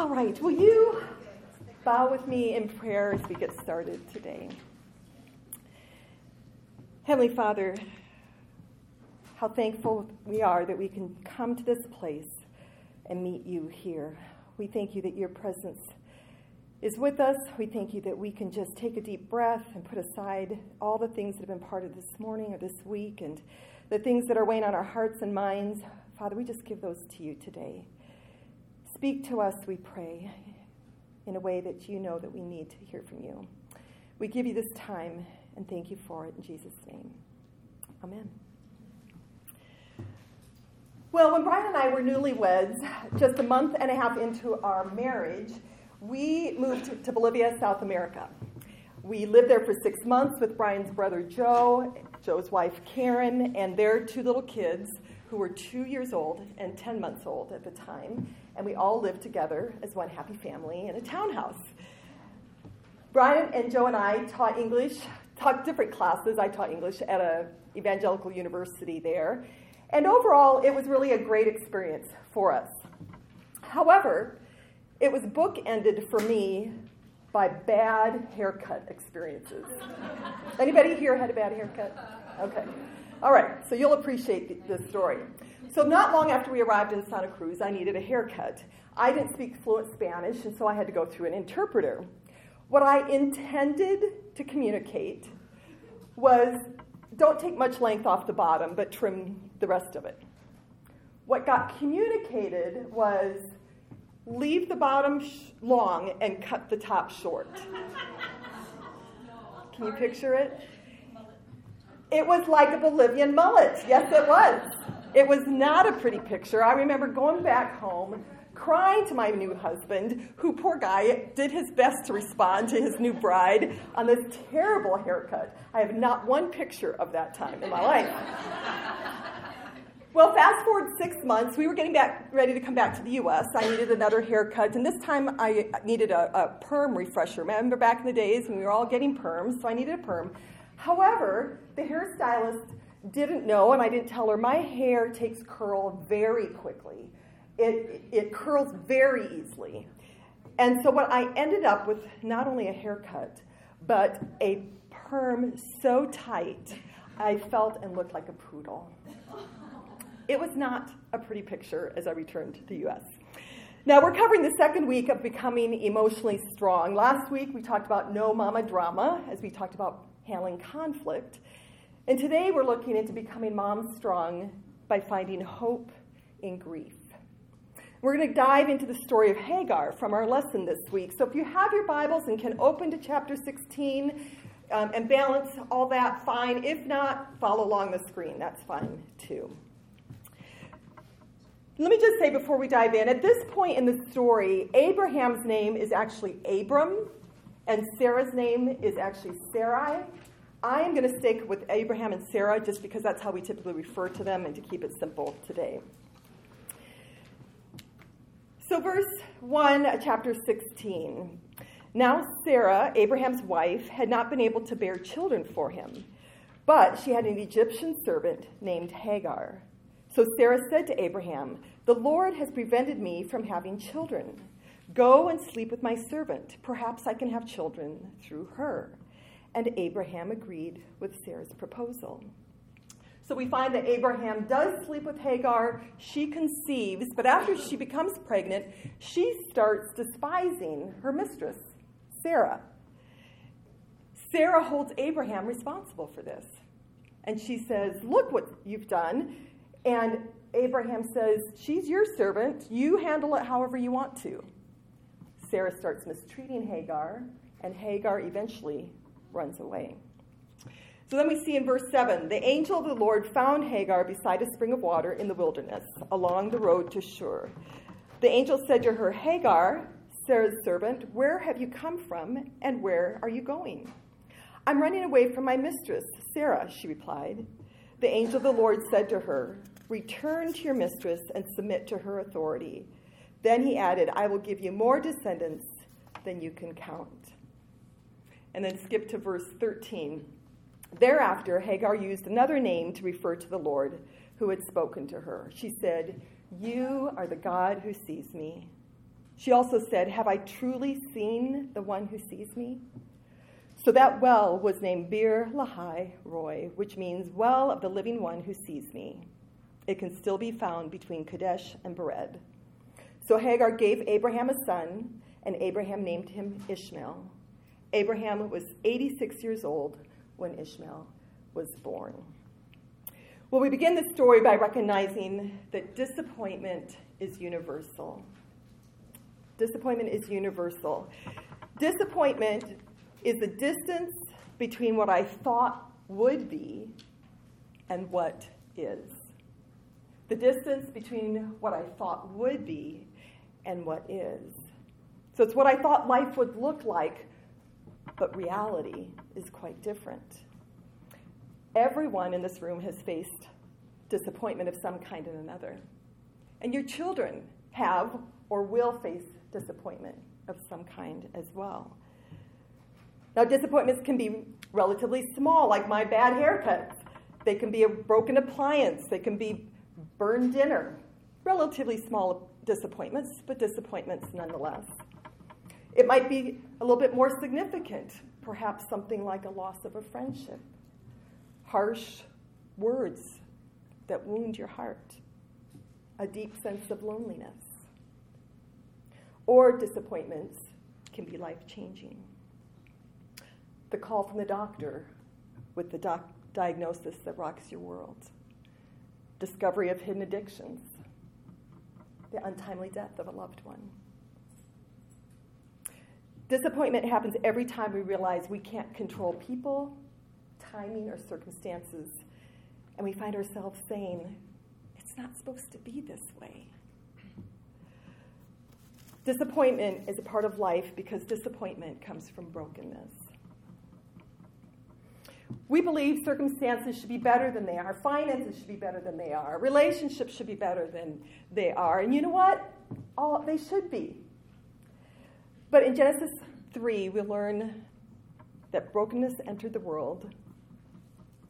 All right, will you bow with me in prayer as we get started today? Heavenly Father, how thankful we are that we can come to this place and meet you here. We thank you that your presence is with us. We thank you that we can just take a deep breath and put aside all the things that have been part of this morning or this week and the things that are weighing on our hearts and minds. Father, we just give those to you today. Speak to us, we pray, in a way that you know that we need to hear from you. We give you this time and thank you for it in Jesus' name. Amen. Well, when Brian and I were newlyweds, just a month and a half into our marriage, we moved to Bolivia, South America. We lived there for six months with Brian's brother Joe, Joe's wife Karen, and their two little kids who were two years old and 10 months old at the time and we all lived together as one happy family in a townhouse. Brian and Joe and I taught English, taught different classes. I taught English at a evangelical university there. And overall, it was really a great experience for us. However, it was bookended for me by bad haircut experiences. Anybody here had a bad haircut? Okay. All right, so you'll appreciate this story. So, not long after we arrived in Santa Cruz, I needed a haircut. I didn't speak fluent Spanish, and so I had to go through an interpreter. What I intended to communicate was don't take much length off the bottom, but trim the rest of it. What got communicated was leave the bottom sh- long and cut the top short. Can you picture it? It was like a Bolivian mullet. Yes, it was. It was not a pretty picture. I remember going back home, crying to my new husband, who, poor guy, did his best to respond to his new bride on this terrible haircut. I have not one picture of that time in my life. Well, fast forward six months, we were getting back ready to come back to the U.S. I needed another haircut, and this time I needed a, a perm refresher. Remember back in the days when we were all getting perms, so I needed a perm. However, the hairstylist didn't know, and I didn't tell her, my hair takes curl very quickly. It, it curls very easily. And so, what I ended up with not only a haircut, but a perm so tight, I felt and looked like a poodle. It was not a pretty picture as I returned to the US. Now, we're covering the second week of becoming emotionally strong. Last week, we talked about no mama drama as we talked about conflict. And today we're looking into becoming mom strong by finding hope in grief. We're going to dive into the story of Hagar from our lesson this week. So if you have your Bibles and can open to chapter 16 um, and balance all that, fine. If not, follow along the screen. That's fine too. Let me just say before we dive in at this point in the story, Abraham's name is actually Abram, and Sarah's name is actually Sarai. I am going to stick with Abraham and Sarah just because that's how we typically refer to them and to keep it simple today. So, verse 1, chapter 16. Now, Sarah, Abraham's wife, had not been able to bear children for him, but she had an Egyptian servant named Hagar. So Sarah said to Abraham, The Lord has prevented me from having children. Go and sleep with my servant. Perhaps I can have children through her. And Abraham agreed with Sarah's proposal. So we find that Abraham does sleep with Hagar. She conceives, but after she becomes pregnant, she starts despising her mistress, Sarah. Sarah holds Abraham responsible for this. And she says, Look what you've done. And Abraham says, She's your servant. You handle it however you want to. Sarah starts mistreating Hagar, and Hagar eventually runs away. So then we see in verse 7 the angel of the Lord found Hagar beside a spring of water in the wilderness along the road to Shur. The angel said to her, Hagar, Sarah's servant, where have you come from and where are you going? I'm running away from my mistress, Sarah, she replied. The angel of the Lord said to her, Return to your mistress and submit to her authority. Then he added, I will give you more descendants than you can count and then skip to verse 13. Thereafter, Hagar used another name to refer to the Lord who had spoken to her. She said, You are the God who sees me. She also said, Have I truly seen the one who sees me? So that well was named Bir Lahai Roi, which means well of the living one who sees me. It can still be found between Kadesh and Bered. So Hagar gave Abraham a son, and Abraham named him Ishmael. Abraham was 86 years old when Ishmael was born. Well, we begin the story by recognizing that disappointment is universal. Disappointment is universal. Disappointment is the distance between what I thought would be and what is. The distance between what I thought would be and what is. So it's what I thought life would look like, but reality is quite different. Everyone in this room has faced disappointment of some kind or another. And your children have or will face disappointment of some kind as well. Now, disappointments can be relatively small, like my bad haircuts. They can be a broken appliance. They can be burned dinner. Relatively small disappointments, but disappointments nonetheless. It might be a little bit more significant, perhaps something like a loss of a friendship, harsh words that wound your heart, a deep sense of loneliness. Or disappointments can be life changing the call from the doctor with the doc- diagnosis that rocks your world, discovery of hidden addictions, the untimely death of a loved one. Disappointment happens every time we realize we can't control people, timing, or circumstances, and we find ourselves saying, It's not supposed to be this way. Disappointment is a part of life because disappointment comes from brokenness. We believe circumstances should be better than they are, finances should be better than they are, relationships should be better than they are. And you know what? All, they should be. But in Genesis 3, we learn that brokenness entered the world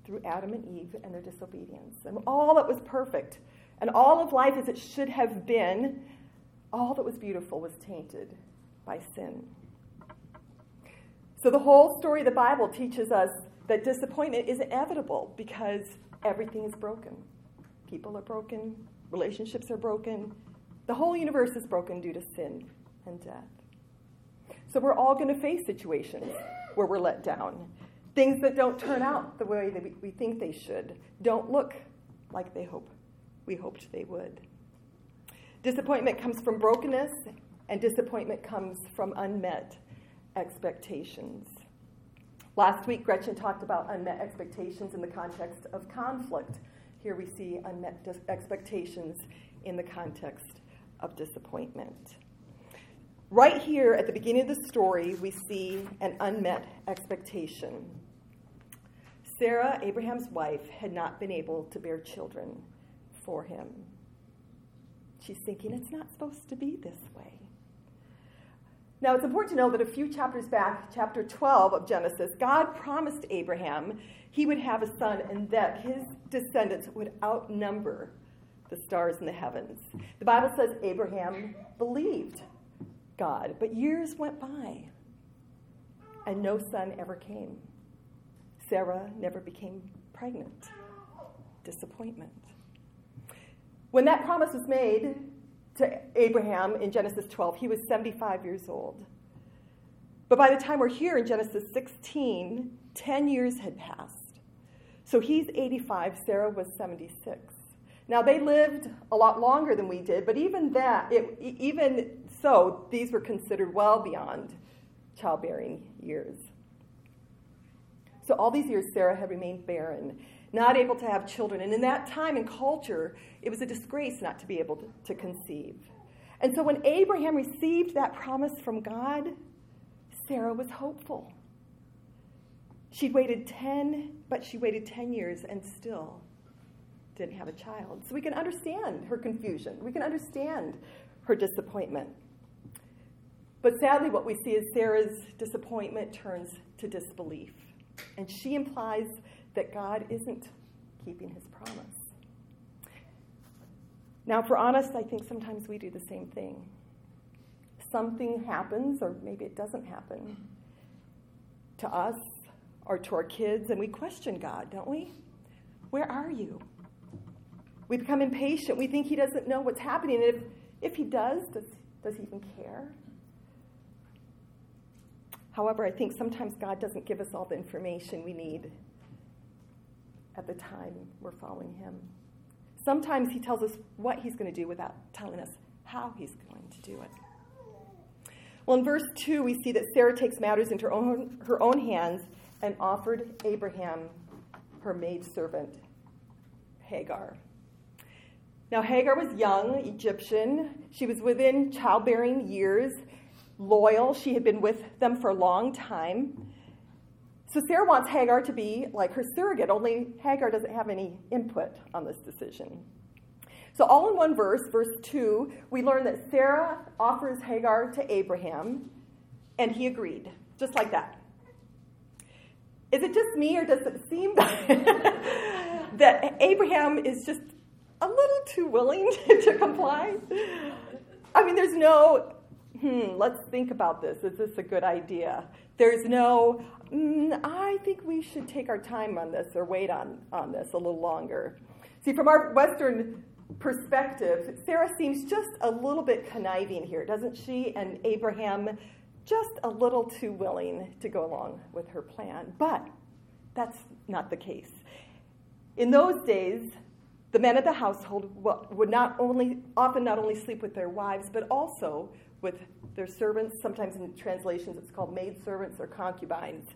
through Adam and Eve and their disobedience. And all that was perfect and all of life as it should have been, all that was beautiful was tainted by sin. So the whole story of the Bible teaches us that disappointment is inevitable because everything is broken. People are broken, relationships are broken, the whole universe is broken due to sin and death. So we're all going to face situations where we're let down. Things that don't turn out the way that we think they should, don't look like they hope we hoped they would. Disappointment comes from brokenness, and disappointment comes from unmet expectations. Last week, Gretchen talked about unmet expectations in the context of conflict. Here we see unmet dis- expectations in the context of disappointment. Right here at the beginning of the story, we see an unmet expectation. Sarah, Abraham's wife, had not been able to bear children for him. She's thinking, it's not supposed to be this way. Now, it's important to know that a few chapters back, chapter 12 of Genesis, God promised Abraham he would have a son and that his descendants would outnumber the stars in the heavens. The Bible says Abraham believed God, but years went by and no son ever came. Sarah never became pregnant. Disappointment. When that promise was made, to Abraham in Genesis 12, he was 75 years old. But by the time we're here in Genesis 16, 10 years had passed. So he's 85, Sarah was 76. Now they lived a lot longer than we did, but even that, it, even so, these were considered well beyond childbearing years. So all these years, Sarah had remained barren not able to have children. And in that time and culture, it was a disgrace not to be able to, to conceive. And so when Abraham received that promise from God, Sarah was hopeful. She'd waited 10, but she waited 10 years and still didn't have a child. So we can understand her confusion. We can understand her disappointment. But sadly, what we see is Sarah's disappointment turns to disbelief. And she implies that God isn't keeping his promise. Now, for honest, I think sometimes we do the same thing. something happens, or maybe it doesn't happen to us or to our kids, and we question God, don't we? Where are you? We become impatient. We think He doesn't know what's happening. And if, if He does, does, does He even care? However, I think sometimes God doesn't give us all the information we need at the time we're following Him. Sometimes He tells us what He's going to do without telling us how He's going to do it. Well, in verse 2, we see that Sarah takes matters into her own, her own hands and offered Abraham her maidservant, Hagar. Now, Hagar was young, Egyptian. She was within childbearing years, loyal. She had been with them for a long time. So, Sarah wants Hagar to be like her surrogate, only Hagar doesn't have any input on this decision. So, all in one verse, verse 2, we learn that Sarah offers Hagar to Abraham, and he agreed, just like that. Is it just me, or does it seem that Abraham is just a little too willing to comply? I mean, there's no, hmm, let's think about this. Is this a good idea? There's no, mm, I think we should take our time on this or wait on, on this a little longer. See, from our Western perspective, Sarah seems just a little bit conniving here, doesn't she? And Abraham just a little too willing to go along with her plan. But that's not the case. In those days, the men of the household would not only often not only sleep with their wives, but also with their servants. Sometimes in translations, it's called maid servants or concubines.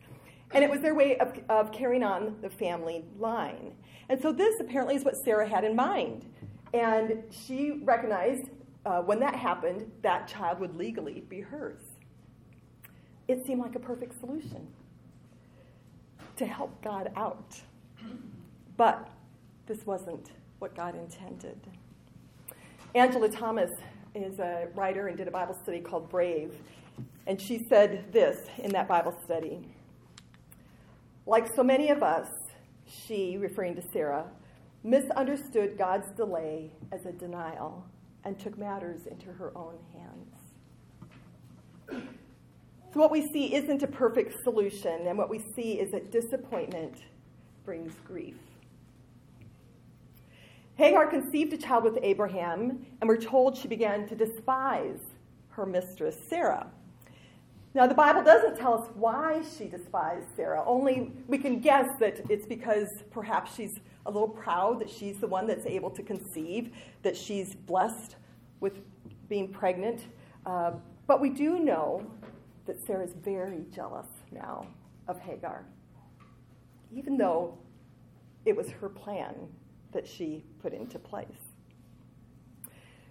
And it was their way of, of carrying on the family line. And so, this apparently is what Sarah had in mind. And she recognized uh, when that happened, that child would legally be hers. It seemed like a perfect solution to help God out. But this wasn't what God intended. Angela Thomas is a writer and did a Bible study called Brave. And she said this in that Bible study Like so many of us, she, referring to Sarah, misunderstood God's delay as a denial and took matters into her own hands. So, what we see isn't a perfect solution, and what we see is that disappointment brings grief. Hagar conceived a child with Abraham, and we're told she began to despise her mistress, Sarah. Now, the Bible doesn't tell us why she despised Sarah, only we can guess that it's because perhaps she's a little proud that she's the one that's able to conceive, that she's blessed with being pregnant. Uh, but we do know that Sarah is very jealous now of Hagar, even though it was her plan that she put into place.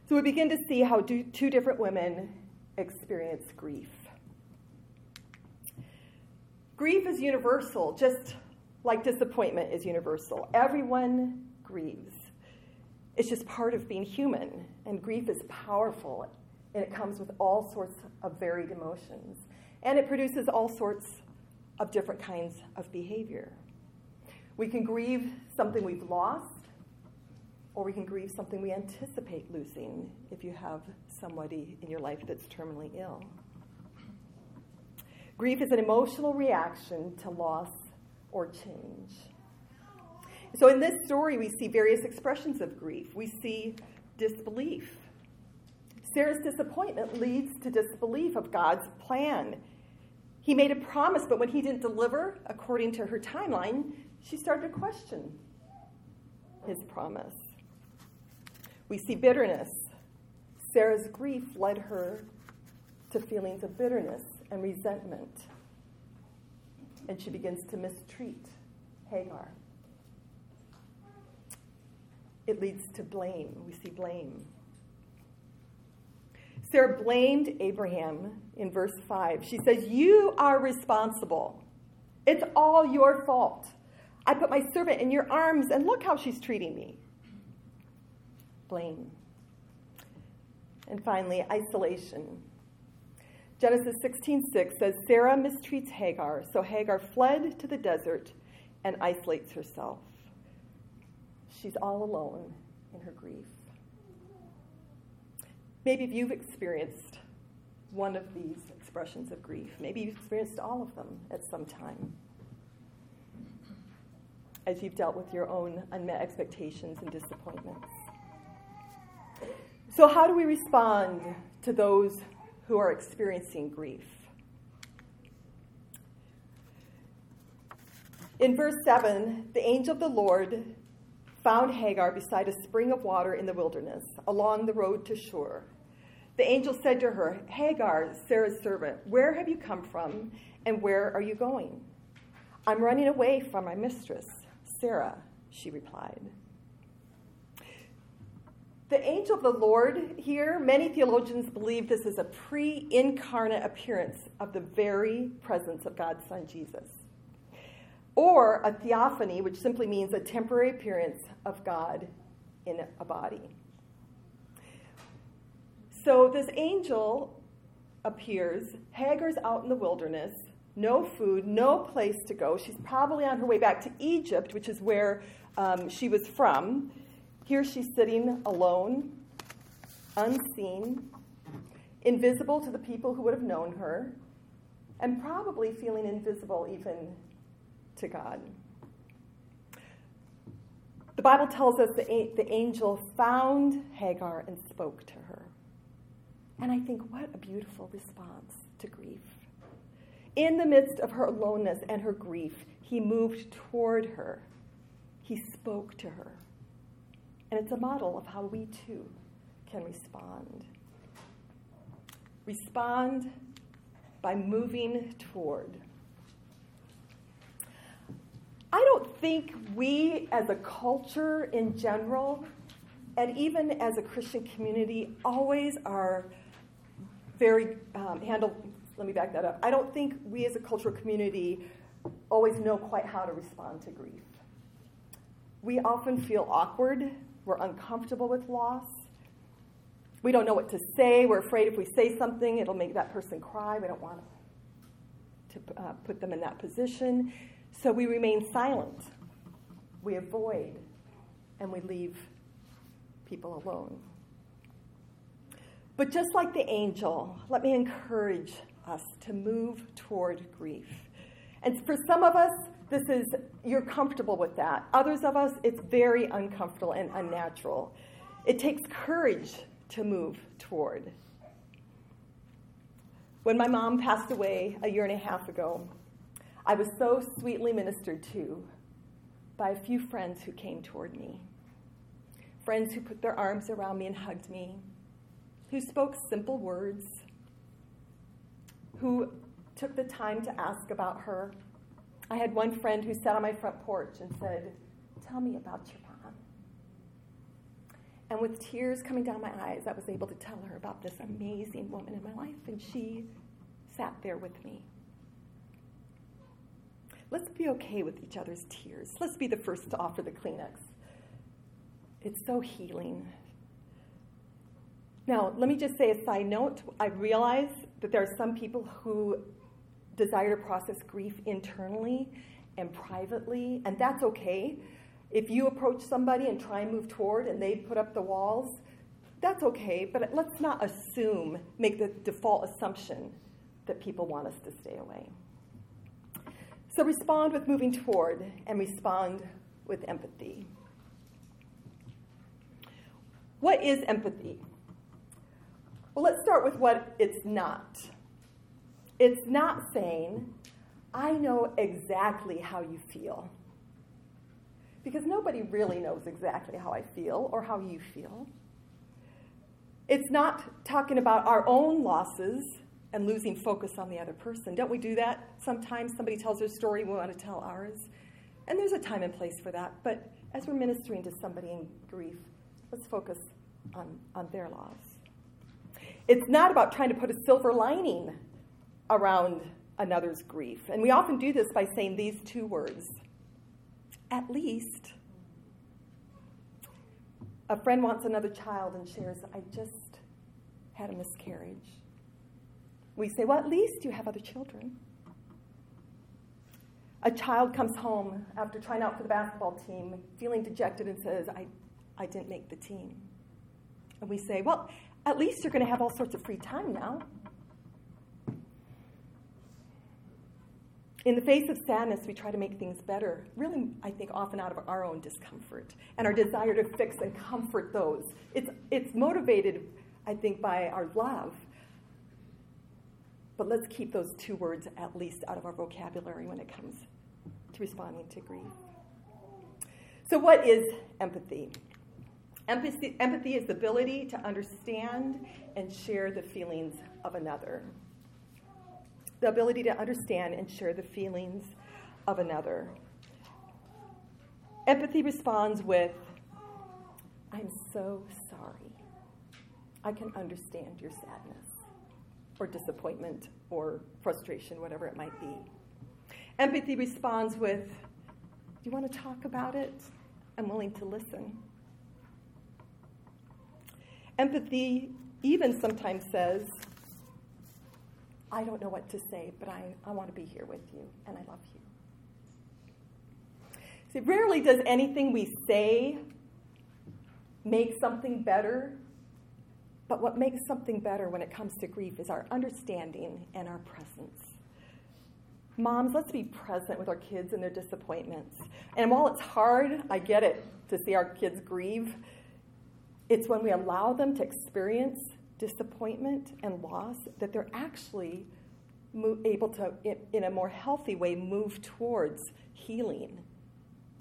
So we begin to see how two different women experience grief. Grief is universal, just like disappointment is universal. Everyone grieves. It's just part of being human, and grief is powerful and it comes with all sorts of varied emotions. And it produces all sorts of different kinds of behavior. We can grieve something we've lost, or we can grieve something we anticipate losing if you have somebody in your life that's terminally ill. Grief is an emotional reaction to loss or change. So, in this story, we see various expressions of grief. We see disbelief, Sarah's disappointment leads to disbelief of God's plan. He made a promise, but when he didn't deliver according to her timeline, she started to question his promise. We see bitterness. Sarah's grief led her to feelings of bitterness and resentment. And she begins to mistreat Hagar. It leads to blame. We see blame. Sarah blamed Abraham in verse 5. She says, You are responsible. It's all your fault. I put my servant in your arms, and look how she's treating me. And finally, isolation. Genesis 16:6 says Sarah mistreats Hagar, so Hagar fled to the desert and isolates herself. She's all alone in her grief. Maybe you've experienced one of these expressions of grief. Maybe you've experienced all of them at some time as you've dealt with your own unmet expectations and disappointments. So, how do we respond to those who are experiencing grief? In verse 7, the angel of the Lord found Hagar beside a spring of water in the wilderness, along the road to Shur. The angel said to her, Hagar, Sarah's servant, where have you come from and where are you going? I'm running away from my mistress, Sarah, she replied. The angel of the Lord here, many theologians believe this is a pre incarnate appearance of the very presence of God's Son Jesus. Or a theophany, which simply means a temporary appearance of God in a body. So this angel appears. Hagar's out in the wilderness, no food, no place to go. She's probably on her way back to Egypt, which is where um, she was from. Here she's sitting alone, unseen, invisible to the people who would have known her, and probably feeling invisible even to God. The Bible tells us that the angel found Hagar and spoke to her. And I think, what a beautiful response to grief. In the midst of her aloneness and her grief, he moved toward her. He spoke to her. And it's a model of how we too can respond. Respond by moving toward. I don't think we as a culture in general, and even as a Christian community, always are very um, handle. Let me back that up. I don't think we as a cultural community always know quite how to respond to grief. We often feel awkward. We're uncomfortable with loss. We don't know what to say. We're afraid if we say something, it'll make that person cry. We don't want to uh, put them in that position. So we remain silent. We avoid, and we leave people alone. But just like the angel, let me encourage us to move toward grief. And for some of us, this is, you're comfortable with that. Others of us, it's very uncomfortable and unnatural. It takes courage to move toward. When my mom passed away a year and a half ago, I was so sweetly ministered to by a few friends who came toward me. Friends who put their arms around me and hugged me, who spoke simple words, who took the time to ask about her. I had one friend who sat on my front porch and said, Tell me about your mom. And with tears coming down my eyes, I was able to tell her about this amazing woman in my life, and she sat there with me. Let's be okay with each other's tears. Let's be the first to offer the Kleenex. It's so healing now, let me just say a side note. I realize that there are some people who desire to process grief internally and privately, and that's okay. If you approach somebody and try and move toward and they put up the walls, that's okay, but let's not assume, make the default assumption that people want us to stay away. So respond with moving toward and respond with empathy. What is empathy? Well, let's start with what it's not. It's not saying, I know exactly how you feel. Because nobody really knows exactly how I feel or how you feel. It's not talking about our own losses and losing focus on the other person. Don't we do that? Sometimes somebody tells their story, we want to tell ours. And there's a time and place for that. But as we're ministering to somebody in grief, let's focus on, on their loss. It's not about trying to put a silver lining around another's grief. And we often do this by saying these two words at least. A friend wants another child and shares, I just had a miscarriage. We say, Well, at least you have other children. A child comes home after trying out for the basketball team, feeling dejected, and says, I, I didn't make the team. And we say, Well, at least you're going to have all sorts of free time now. In the face of sadness, we try to make things better, really, I think, often out of our own discomfort and our desire to fix and comfort those. It's, it's motivated, I think, by our love. But let's keep those two words at least out of our vocabulary when it comes to responding to grief. So, what is empathy? Empathy, empathy is the ability to understand and share the feelings of another the ability to understand and share the feelings of another. Empathy responds with, I'm so sorry. I can understand your sadness or disappointment or frustration, whatever it might be. Empathy responds with, Do you want to talk about it? I'm willing to listen. Empathy even sometimes says, I don't know what to say, but I, I want to be here with you, and I love you. See, rarely does anything we say make something better, but what makes something better when it comes to grief is our understanding and our presence. Moms, let's be present with our kids and their disappointments. And while it's hard, I get it, to see our kids grieve, it's when we allow them to experience disappointment and loss that they're actually able to, in a more healthy way, move towards healing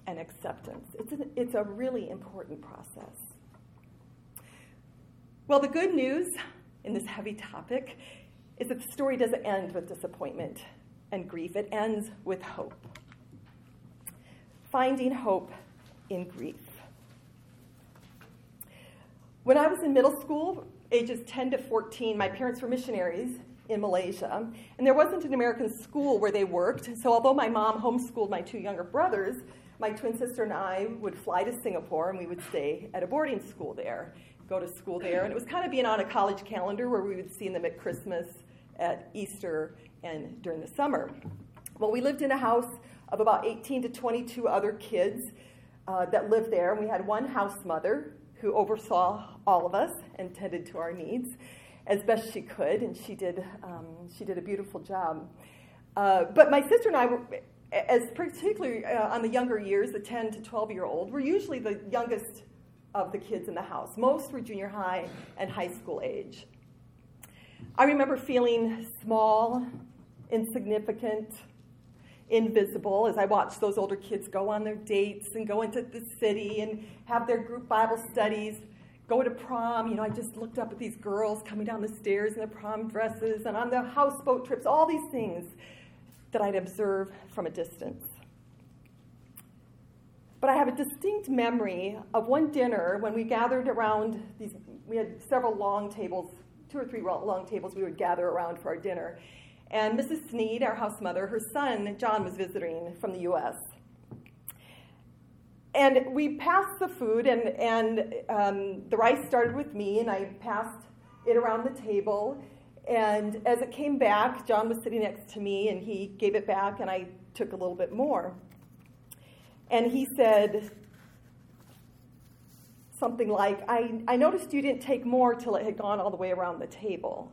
and acceptance. It's it's a really important process. Well, the good news in this heavy topic is that the story doesn't end with disappointment and grief, it ends with hope. Finding hope in grief. When I was in middle school, ages 10 to 14, my parents were missionaries in Malaysia, and there wasn't an American school where they worked. So, although my mom homeschooled my two younger brothers, my twin sister and I would fly to Singapore and we would stay at a boarding school there, go to school there. And it was kind of being on a college calendar where we would see them at Christmas, at Easter, and during the summer. Well, we lived in a house of about 18 to 22 other kids uh, that lived there, and we had one house mother who oversaw all of us and tended to our needs as best she could, and she did, um, she did a beautiful job. Uh, but my sister and I as particularly uh, on the younger years, the 10 to 12 year old, were usually the youngest of the kids in the house. Most were junior high and high school age. I remember feeling small, insignificant, invisible as I watched those older kids go on their dates and go into the city and have their group Bible studies, go to prom. You know, I just looked up at these girls coming down the stairs in their prom dresses and on the houseboat trips, all these things that I'd observe from a distance. But I have a distinct memory of one dinner when we gathered around these, we had several long tables, two or three long tables we would gather around for our dinner. And Mrs. Sneed, our house mother, her son, John, was visiting from the U.S. And we passed the food, and, and um, the rice started with me, and I passed it around the table. And as it came back, John was sitting next to me, and he gave it back, and I took a little bit more. And he said something like, I, I noticed you didn't take more till it had gone all the way around the table.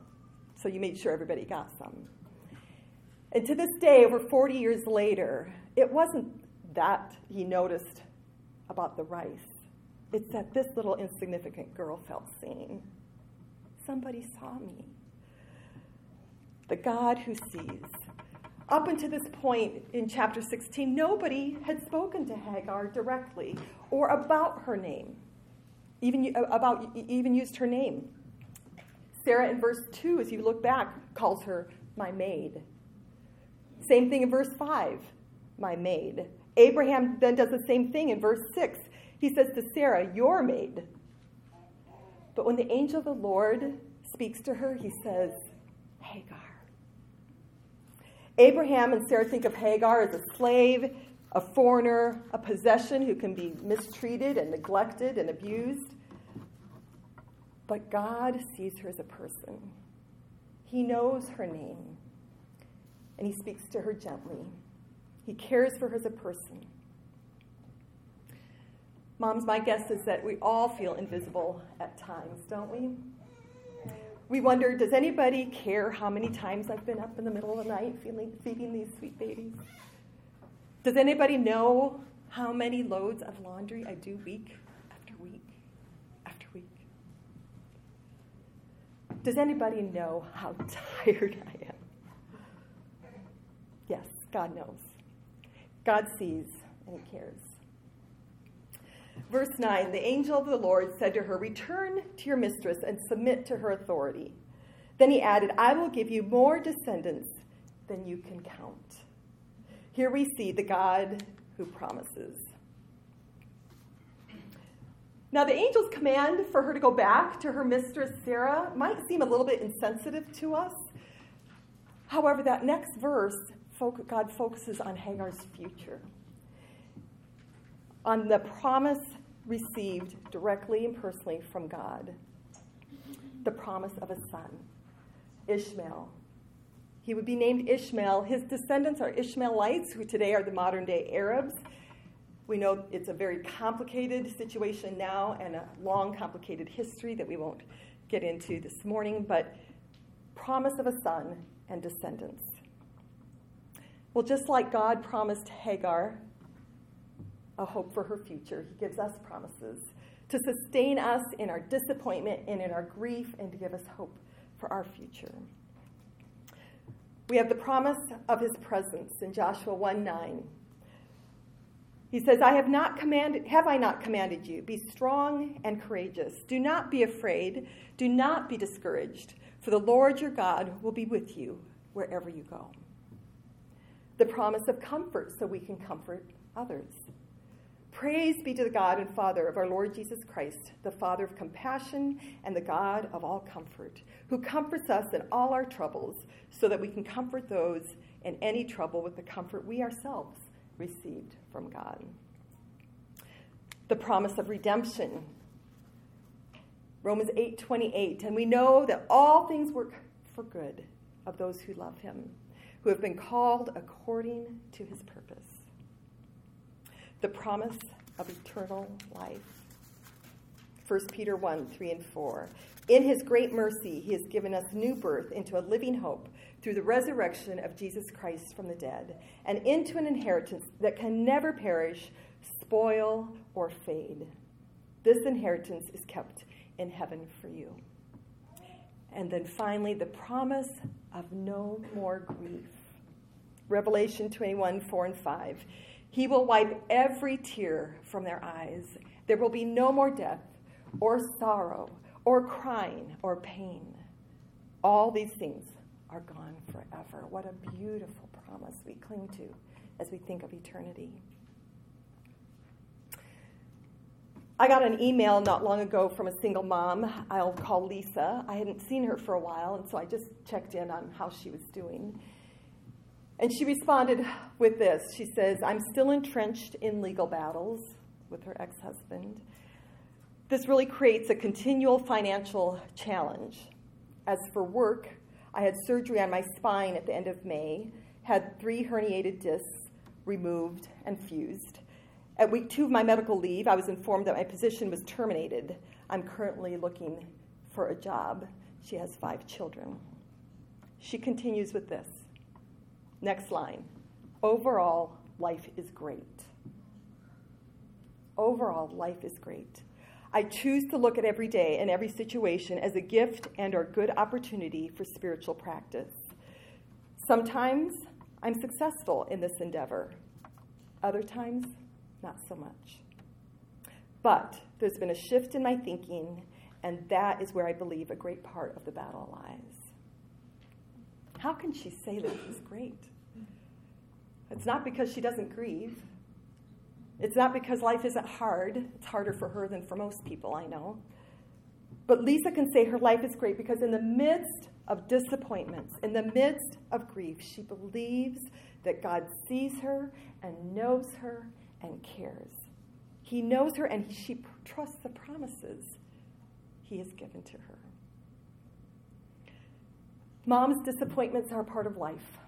So you made sure everybody got some. And to this day, over 40 years later, it wasn't that he noticed about the rice. It's that this little insignificant girl felt seen. Somebody saw me. The God who sees. Up until this point in chapter 16, nobody had spoken to Hagar directly or about her name, even uh, about even used her name. Sarah in verse 2, as you look back, calls her my maid. Same thing in verse 5, my maid. Abraham then does the same thing in verse 6. He says to Sarah, Your maid. But when the angel of the Lord speaks to her, he says, Hagar. Abraham and Sarah think of Hagar as a slave, a foreigner, a possession who can be mistreated and neglected and abused. But God sees her as a person. He knows her name and he speaks to her gently. He cares for her as a person. Moms, my guess is that we all feel invisible at times, don't we? We wonder does anybody care how many times I've been up in the middle of the night feeling, feeding these sweet babies? Does anybody know how many loads of laundry I do week after week after week? Does anybody know how tired I am? God knows. God sees and He cares. Verse 9 The angel of the Lord said to her, Return to your mistress and submit to her authority. Then he added, I will give you more descendants than you can count. Here we see the God who promises. Now, the angel's command for her to go back to her mistress Sarah might seem a little bit insensitive to us. However, that next verse, God focuses on Hagar's future, on the promise received directly and personally from God the promise of a son, Ishmael. He would be named Ishmael. His descendants are Ishmaelites, who today are the modern day Arabs. We know it's a very complicated situation now and a long, complicated history that we won't get into this morning, but promise of a son and descendants. Well, just like God promised Hagar a hope for her future. He gives us promises to sustain us in our disappointment and in our grief and to give us hope for our future. We have the promise of his presence in Joshua 1 9. He says, I have not commanded, have I not commanded you? Be strong and courageous. Do not be afraid. Do not be discouraged, for the Lord your God will be with you wherever you go. The promise of comfort so we can comfort others. Praise be to the God and Father of our Lord Jesus Christ, the Father of compassion and the God of all comfort, who comforts us in all our troubles, so that we can comfort those in any trouble with the comfort we ourselves received from God. The promise of redemption. Romans 8:28, and we know that all things work for good of those who love him, who have been called according to his purpose the promise of eternal life. 1 Peter 1 3 and 4. In his great mercy, he has given us new birth into a living hope through the resurrection of Jesus Christ from the dead, and into an inheritance that can never perish, spoil, or fade. This inheritance is kept in heaven for you. And then finally, the promise of no more grief. Revelation 21 4 and 5. He will wipe every tear from their eyes. There will be no more death, or sorrow, or crying, or pain. All these things are gone forever. What a beautiful promise we cling to as we think of eternity. I got an email not long ago from a single mom I'll call Lisa. I hadn't seen her for a while, and so I just checked in on how she was doing. And she responded with this She says, I'm still entrenched in legal battles with her ex husband. This really creates a continual financial challenge. As for work, I had surgery on my spine at the end of May, had three herniated discs removed and fused. At week two of my medical leave, I was informed that my position was terminated. I'm currently looking for a job. She has five children. She continues with this Next line. Overall, life is great. Overall, life is great. I choose to look at every day and every situation as a gift and or good opportunity for spiritual practice. Sometimes I'm successful in this endeavor. Other times, not so much. But there's been a shift in my thinking, and that is where I believe a great part of the battle lies. How can she say that is great? It's not because she doesn't grieve. It's not because life isn't hard. It's harder for her than for most people, I know. But Lisa can say her life is great because in the midst of disappointments, in the midst of grief, she believes that God sees her and knows her and cares. He knows her and she trusts the promises he has given to her. Mom's disappointments are part of life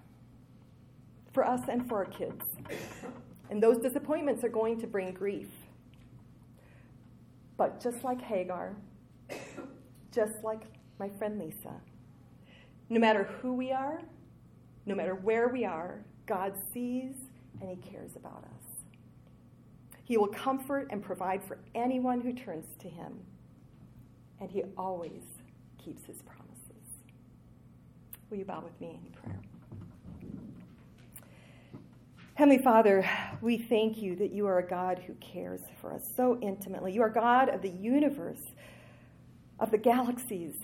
for us and for our kids. And those disappointments are going to bring grief. But just like Hagar, just like my friend Lisa. No matter who we are, no matter where we are, God sees and He cares about us. He will comfort and provide for anyone who turns to Him, and He always keeps His promises. Will you bow with me in prayer? Heavenly Father, we thank you that you are a God who cares for us so intimately. You are God of the universe, of the galaxies,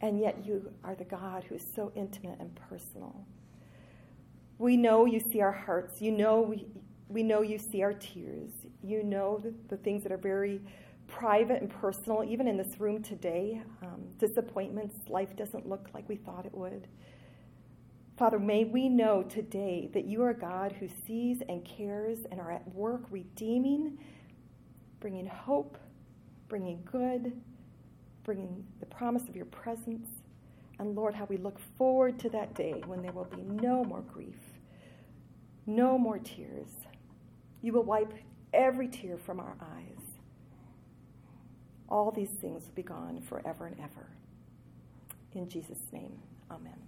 and yet you are the God who is so intimate and personal. We know you see our hearts. You know we, we know you see our tears. You know the, the things that are very private and personal, even in this room today. Um, disappointments, life doesn't look like we thought it would. Father, may we know today that you are God who sees and cares and are at work redeeming, bringing hope, bringing good, bringing the promise of your presence. And Lord, how we look forward to that day when there will be no more grief, no more tears. You will wipe every tear from our eyes. All these things will be gone forever and ever. In Jesus' name, amen.